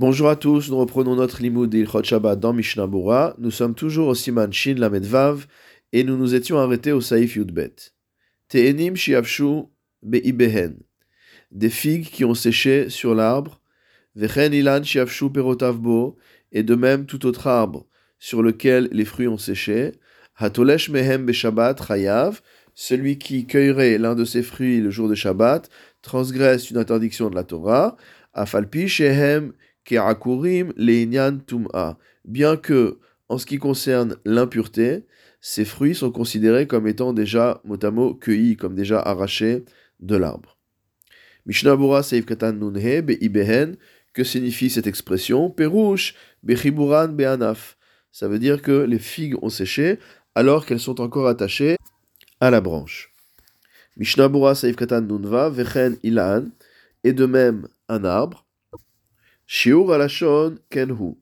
Bonjour à tous, nous reprenons notre limoud d'Ilchot Shabbat dans Mishnah. Nous sommes toujours au Siman Shin Lamed Vav et nous nous étions arrêtés au Saïf Yudbet. Te'enim shiavshu be'ibehen. Des figues qui ont séché sur l'arbre. Vechen ilan shiavshu perotavbo. Et de même tout autre arbre sur lequel les fruits ont séché. Hatolesh mehem be'shabbat chayav. Celui qui cueillerait l'un de ces fruits le jour de Shabbat transgresse une interdiction de la Torah. Afalpi shehem Bien que, en ce qui concerne l'impureté, ces fruits sont considérés comme étant déjà motamo cueillis, comme déjà arrachés de l'arbre. Mishnah Bura Seif Katan Nunhe Be'ibehen, que signifie cette expression? Perouche Bechiburan Be'anaf. Ça veut dire que les figues ont séché alors qu'elles sont encore attachées à la branche. Mishnah Bura Seif Katan Nunva Vechen Ilan, et de même un arbre. Shiur Kenhu.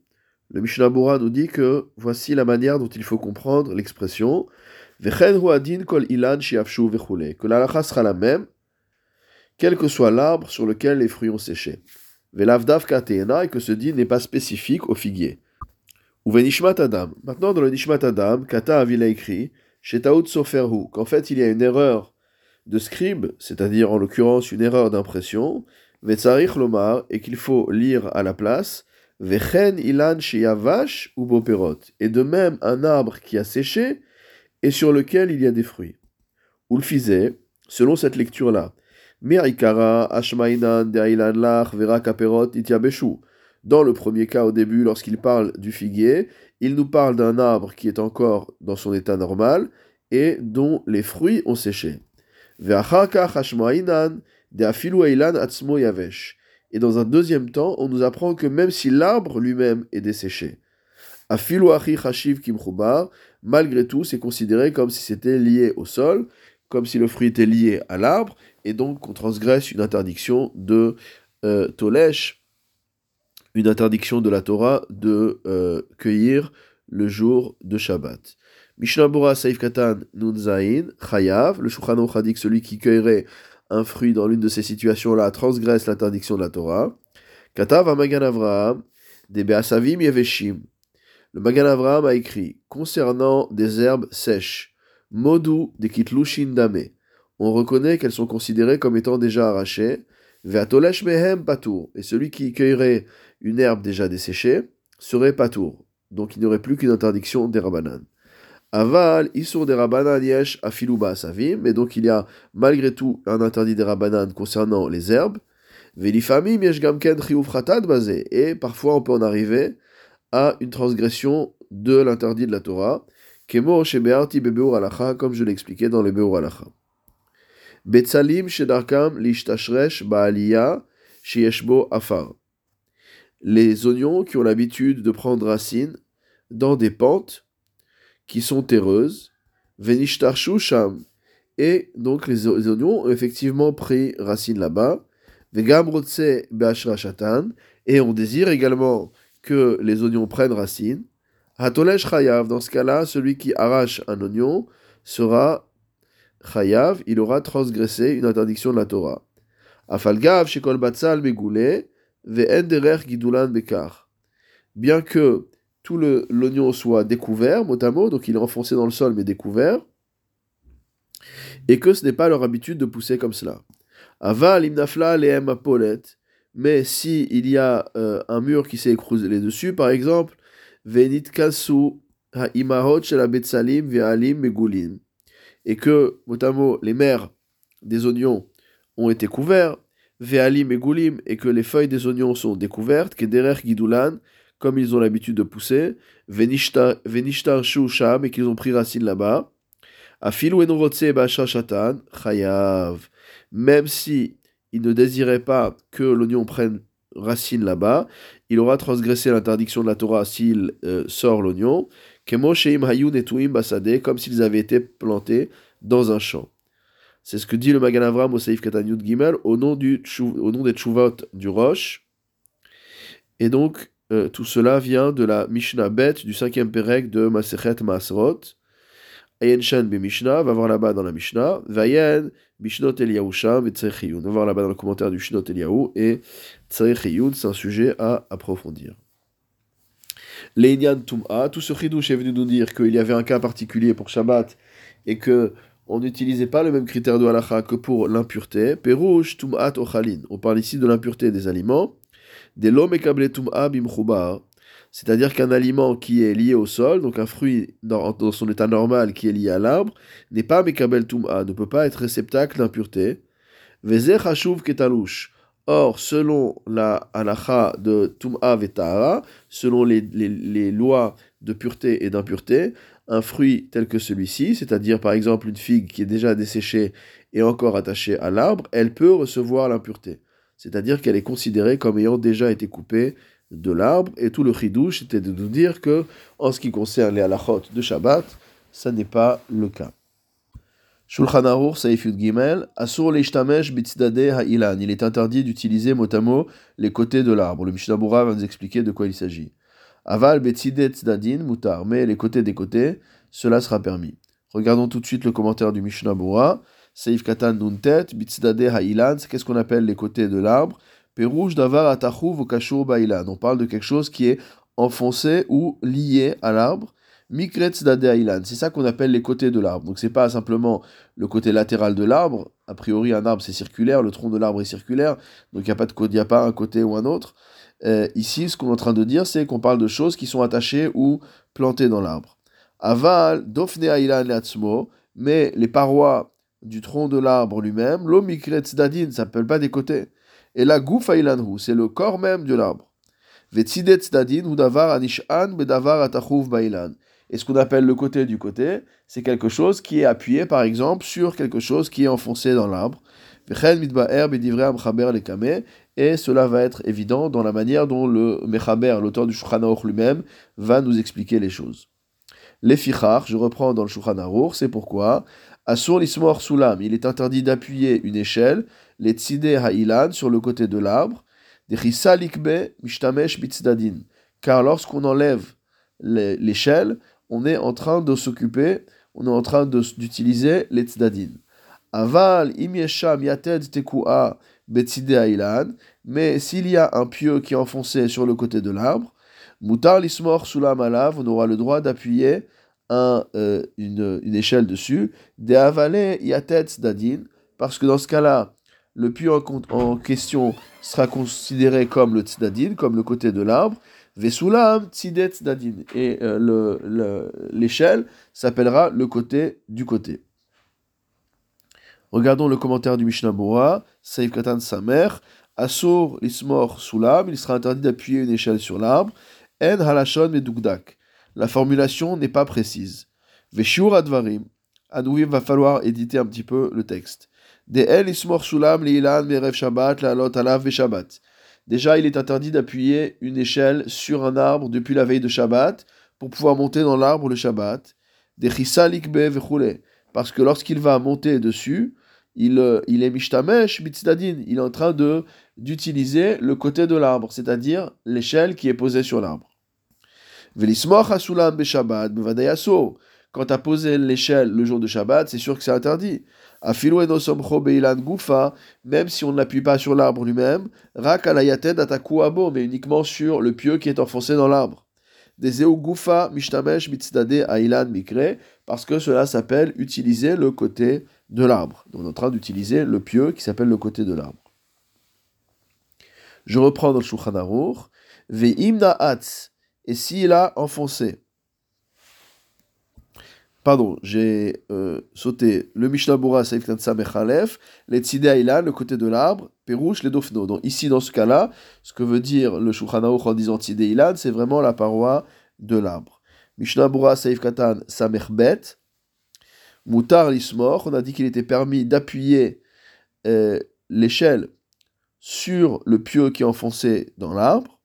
Le Mishnah Bura nous dit que voici la manière dont il faut comprendre l'expression kol ilan que la sera la même, quel que soit l'arbre sur lequel les fruits ont séché. Velavdav et que ce din n'est pas spécifique au figuier. Ou adam. Maintenant, dans le nishmat adam, kata avila écrit shetaut soferhu, qu'en fait il y a une erreur de scribe, c'est-à-dire en l'occurrence une erreur d'impression, vetzarich lomar, et qu'il faut lire à la place Vechen ilan sheyavash ou boperot. Et de même, un arbre qui a séché et sur lequel il y a des fruits. Ou le fisait, selon cette lecture-là. Mirikara, ashmainan, deilan lach, vera kaperot, itiabeshu. Dans le premier cas, au début, lorsqu'il parle du figuier, il nous parle d'un arbre qui est encore dans son état normal et dont les fruits ont séché. Ve'acharka hashmainan, de afilu atzmo yavesh. Et dans un deuxième temps, on nous apprend que même si l'arbre lui-même est desséché, malgré tout, c'est considéré comme si c'était lié au sol, comme si le fruit était lié à l'arbre, et donc qu'on transgresse une interdiction de euh, Tolesh, une interdiction de la Torah de euh, cueillir le jour de Shabbat. Mishnah Bora Saif Katan Chayav, le Shulchan Aruch celui qui cueillerait un fruit dans l'une de ces situations-là transgresse l'interdiction de la Torah. Yeveshim. Le Magan Avraham a écrit concernant des herbes sèches, Modu de Kitlushin Dame. On reconnaît qu'elles sont considérées comme étant déjà arrachées. Mehem Patour. Et celui qui cueillerait une herbe déjà desséchée serait Patour. Donc il n'y aurait plus qu'une interdiction des Rabanan. Aval, Isur de Rabanan Yesh Afiluba Savim, et donc il y a malgré tout un interdit des Rabanan concernant les herbes. Velifamim Yesh Gamken basé, et parfois on peut en arriver à une transgression de l'interdit de la Torah. Kemo Shebearti Bebeur Alacha, comme je l'expliquais dans le Beur Alacha. Betsalim Shedarkam Lishtashresh Baaliya Sheyeshbo Afar. Les oignons qui ont l'habitude de prendre racine dans des pentes qui sont terreuses, sham. Et donc les oignons ont effectivement pris racine là-bas. Vegam. Et on désire également que les oignons prennent racine. Hatolesh chayav. Dans ce cas-là, celui qui arrache un oignon sera chayav. Il aura transgressé une interdiction de la Torah. Afalgav shekol batzal megoule. Ve'en gidulan bekar. Bien que tout l'oignon soit découvert, mot donc il est enfoncé dans le sol mais découvert, et que ce n'est pas leur habitude de pousser comme cela. Aval imnafla lehem apolet, mais si il y a euh, un mur qui s'est écroulé dessus, par exemple, venit kasu ha'imahot shel betsalim ve'alim megulim, et que, mot les mers des oignons ont été couverts, ve'alim megulim, et que les feuilles des oignons sont découvertes, que derer gidulan, comme ils ont l'habitude de pousser, venishtar sham, et qu'ils ont pris racine là-bas. Afilu shatan, chayav. Même si il ne désirait pas que l'oignon prenne racine là-bas, il aura transgressé l'interdiction de la Torah s'il euh, sort l'oignon, comme s'ils avaient été plantés dans un champ. C'est ce que dit le Magan Avram au Seif Katanyut Gimel au nom, du, au nom des Tchuvot du Roche. Et donc, euh, tout cela vient de la Mishnah Bet du cinquième Pérec de Masechet Masrot. Ayen Shan Mishnah, va voir là-bas dans la Mishnah. Vayen Mishnot Eliyahu Sham et Tzrechiyun. Va voir là-bas dans le commentaire du Shnot Eliyahu et Tzrechiyun, c'est un sujet à approfondir. L'Einyan Tum'a, tout ce chidouche est venu nous dire qu'il y avait un cas particulier pour Shabbat et que on n'utilisait pas le même critère de halacha que pour l'impureté. Perouche Tum'at Ochalin. On parle ici de l'impureté des aliments. Des. C'est-à-dire qu'un aliment qui est lié au sol, donc un fruit dans, son état normal qui est lié à l'arbre, n'est pas Mekabel Tum'a, ne peut pas être réceptacle d'impureté. Vezer Hashuv Ketalouche. Or, selon la halacha de Tum'a Vetara, selon les, lois de pureté et d'impureté, un fruit tel que celui-ci, c'est-à-dire par exemple une figue qui est déjà desséchée et encore attachée à l'arbre, elle peut recevoir l'impureté. C'est-à-dire qu'elle est considérée comme ayant déjà été coupée de l'arbre. Et tout le chidouche était de nous dire que, en ce qui concerne les halachot de Shabbat, ça n'est pas le cas. Shulchan Aruch Saif Gimel, Asur leishtamesh ha'ilan. Il est interdit d'utiliser mot à mot les côtés de l'arbre. Le Mishnah va nous expliquer de quoi il s'agit. Aval betzide tzadin mutar. Mais les côtés des côtés, cela sera permis. Regardons tout de suite le commentaire du Mishnah Bura. Saif katan nuntet bitzdade ha'ilan. Qu'est-ce qu'on appelle les côtés de l'arbre Perouge davar ba'ilan. On parle de quelque chose qui est enfoncé ou lié à l'arbre. C'est ça qu'on appelle les côtés de l'arbre. Donc c'est pas simplement le côté latéral de l'arbre. A priori, un arbre c'est circulaire, le tronc de l'arbre est circulaire, donc il n'y a, pas de, a pas un côté ou un autre. Euh, ici, ce qu'on est en train de dire, c'est qu'on parle de choses qui sont attachées ou plantées dans l'arbre. Aval, Dofne mais les parois du tronc de l'arbre lui-même, lo Mikretz Dadin, ça s'appelle pas des côtés. Et la Gouf c'est le corps même de l'arbre. Vetsidet Dadin, ou Davar Anishan, Bedavar Atachouv Bailan. Et ce qu'on appelle le côté du côté, c'est quelque chose qui est appuyé, par exemple, sur quelque chose qui est enfoncé dans l'arbre. Et cela va être évident dans la manière dont le Mechaber, l'auteur du Shulchan lui-même, va nous expliquer les choses. Les fichar, je reprends dans le Shulchan c'est pourquoi, Asur l'ismor sulam, il est interdit d'appuyer une échelle, les tzide ha'ilan, sur le côté de l'arbre, des likbe mishtamesh bitzdadin. Car lorsqu'on enlève l'échelle, on est en train de s'occuper, on est en train d'utiliser les tzadin. Aval imiesham yated tekua betzide ailan, mais s'il y a un pieu qui est enfoncé sur le côté de l'arbre, mutar lismor sulam alav, on aura le droit d'appuyer un, euh, une, une, échelle dessus, de avale yated tzadin, parce que dans ce cas-là, le pieu en, en, question sera considéré comme le tzadin, comme le côté de l'arbre, Vesulam Tzidet Dadin. Et euh, l'échelle s'appellera le côté du côté. Regardons le commentaire du Mishnah Bora, Saif Katan Samer, Asur Lismor Sulam, il sera interdit d'appuyer une échelle sur l'arbre, En Halashon Medugdak. La formulation n'est pas précise. Veshur Advarim, à il va falloir éditer un petit peu le texte. Déjà, il est interdit d'appuyer une échelle sur un arbre depuis la veille de Shabbat pour pouvoir monter dans l'arbre le Shabbat. Parce que lorsqu'il va monter dessus, il, euh, il est mishtamesh mitzdadin. Il est en train de d'utiliser le côté de l'arbre, c'est-à-dire l'échelle qui est posée sur l'arbre. Quand tu as posé l'échelle le jour de Shabbat, c'est sûr que c'est interdit même si on ne l'appuie pas sur l'arbre lui-même, mais uniquement sur le pieu qui est enfoncé dans l'arbre. Des gufa mishtamesh mitzdade ailan mikre, parce que cela s'appelle utiliser le côté de l'arbre. on est en train d'utiliser le pieu qui s'appelle le côté de l'arbre. Je reprends dans le Shulchan Aruch, ve'imna et s'il a enfoncé, Pardon, j'ai euh, sauté le Mishnah Bura Saif Mechalef, les Tzide le côté de l'arbre, Pérouche, les Dofno. Donc ici, dans ce cas-là, ce que veut dire le Shulchan en disant Tzide c'est vraiment la paroi de l'arbre. Mishnah Bura Saif Katan Samechbet, Moutar Lismor, on a dit qu'il était permis d'appuyer euh, l'échelle sur le pieu qui est enfoncé dans l'arbre.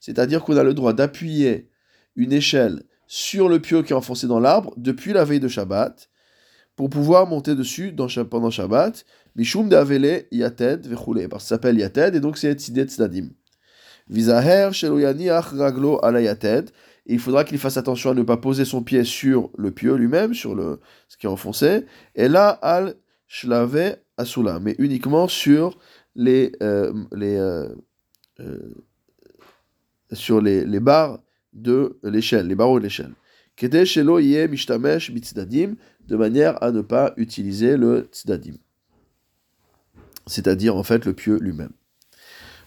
C'est-à-dire qu'on a le droit d'appuyer une échelle sur le pieu qui est enfoncé dans l'arbre depuis la veille de Shabbat pour pouvoir monter dessus dans, pendant Shabbat. Mishum de Yated Vechule, parce que ça s'appelle Yated et donc c'est Tzidet Tzadim. Visaher raglo alayated. Et il faudra qu'il fasse attention à ne pas poser son pied sur le pieu lui-même, sur le, ce qui est enfoncé. Et là, al shlave asula, mais uniquement sur les, euh, les, euh, euh, sur les, les barres de l'échelle, les barreaux de l'échelle. Kede shelo yeh mishtamesh de manière à ne pas utiliser le tzidadim. C'est-à-dire, en fait, le pieu lui-même.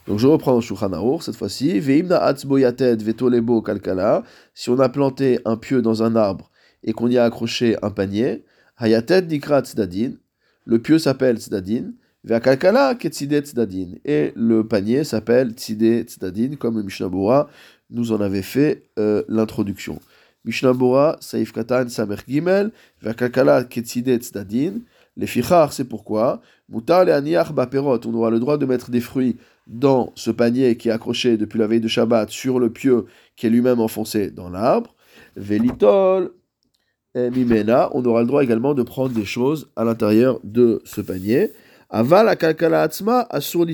Donc je reprends le Shulchan cette fois-ci. Veimna vetolebo kalkala. Si on a planté un pieu dans un arbre et qu'on y a accroché un panier, hayated nikra tzedadin. Le pieu s'appelle tzedadin. Veakalkala ketzide tzedadin. Et le panier s'appelle tzide tzedadin, comme le Mishnah Bora nous en avait fait euh, l'introduction. Mishnah Bora, Saif Katan, Samer Gimel, Veakalkala ketzide tzedadin. Les fichar, c'est pourquoi? Mutar le aniach baperot. On aura le droit de mettre des fruits dans ce panier qui est accroché depuis la veille de Shabbat sur le pieu qui est lui-même enfoncé dans l'arbre. Velitol, on aura le droit également de prendre des choses à l'intérieur de ce panier. Aval atzma asur.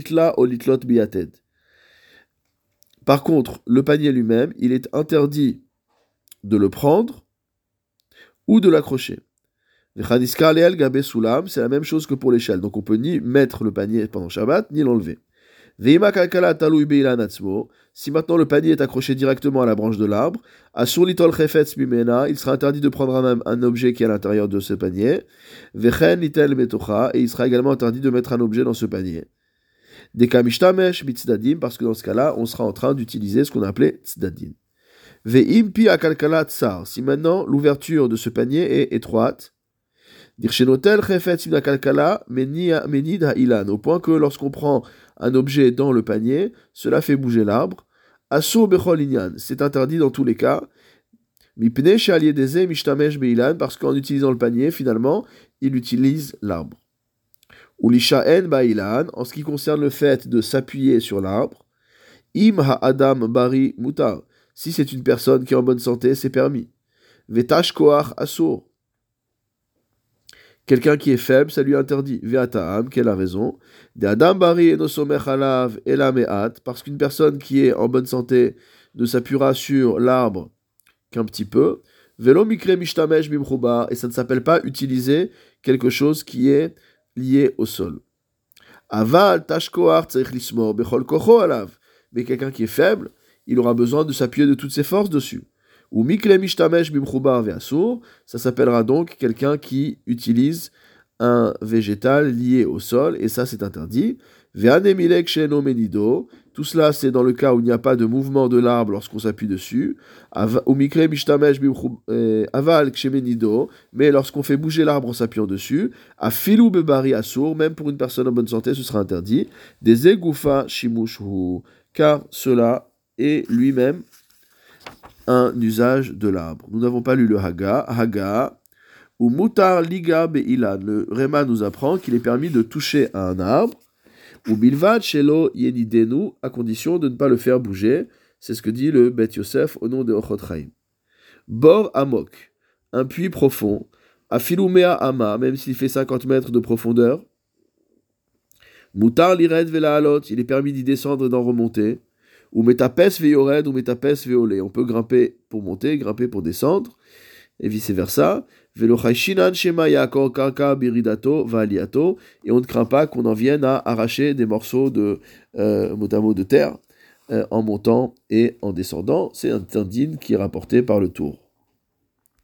Par contre, le panier lui-même, il est interdit de le prendre ou de l'accrocher. C'est la même chose que pour l'échelle. Donc on peut ni mettre le panier pendant Shabbat, ni l'enlever. Si maintenant le panier est accroché directement à la branche de l'arbre, il sera interdit de prendre un objet qui est à l'intérieur de ce panier. Et il sera également interdit de mettre un objet dans ce panier. Parce que dans ce cas-là, on sera en train d'utiliser ce qu'on a appelé tzdadim. Si maintenant l'ouverture de ce panier est étroite, au point que lorsqu'on prend un objet dans le panier, cela fait bouger l'arbre. c'est interdit dans tous les cas. parce qu'en utilisant le panier, finalement, il utilise l'arbre. Ou en ce qui concerne le fait de s'appuyer sur l'arbre, im adam bari mutar, si c'est une personne qui est en bonne santé, c'est permis. Vetash koach asur, Quelqu'un qui est faible, ça lui interdit. Ve'ataam, quelle a raison. De adam bari alav parce qu'une personne qui est en bonne santé ne s'appuiera sur l'arbre qu'un petit peu. Velo mikre mishtamesh et ça ne s'appelle pas utiliser quelque chose qui est lié au sol. Aval tashkoar bechol kocho alav. Mais quelqu'un qui est faible, il aura besoin de s'appuyer de toutes ses forces dessus. Ou mikle mishtamesh bimchubar ça s'appellera donc quelqu'un qui utilise un végétal lié au sol, et ça c'est interdit. Ve'anemilek sheno menido, tout cela c'est dans le cas où il n'y a pas de mouvement de l'arbre lorsqu'on s'appuie dessus. Ou mikle mishtamesh euh, aval kshemenido, mais lorsqu'on fait bouger l'arbre en s'appuyant dessus. A filou bebari assour, même pour une personne en bonne santé, ce sera interdit. Des egufa shimushu, car cela est lui-même un usage de l'arbre. Nous n'avons pas lu le Haga. Haga, ou Mutar Liga Be'ilan. Le Réma nous apprend qu'il est permis de toucher à un arbre. Ou Bilvad Shelo Yenidenu, à condition de ne pas le faire bouger. C'est ce que dit le Bet Yosef au nom de Ochotraim. Bor Amok, un puits profond. Afilumea Ama, même s'il fait 50 mètres de profondeur. Mutar Lired Velahalot, il est permis d'y descendre et d'en remonter ou metapes veyored ou metapes veolé. On peut grimper pour monter, grimper pour descendre, et vice versa. shema kaka biridato valiato. Et on ne craint pas qu'on en vienne à arracher des morceaux de euh, de terre euh, en montant et en descendant. C'est un tendine qui est rapporté par le tour.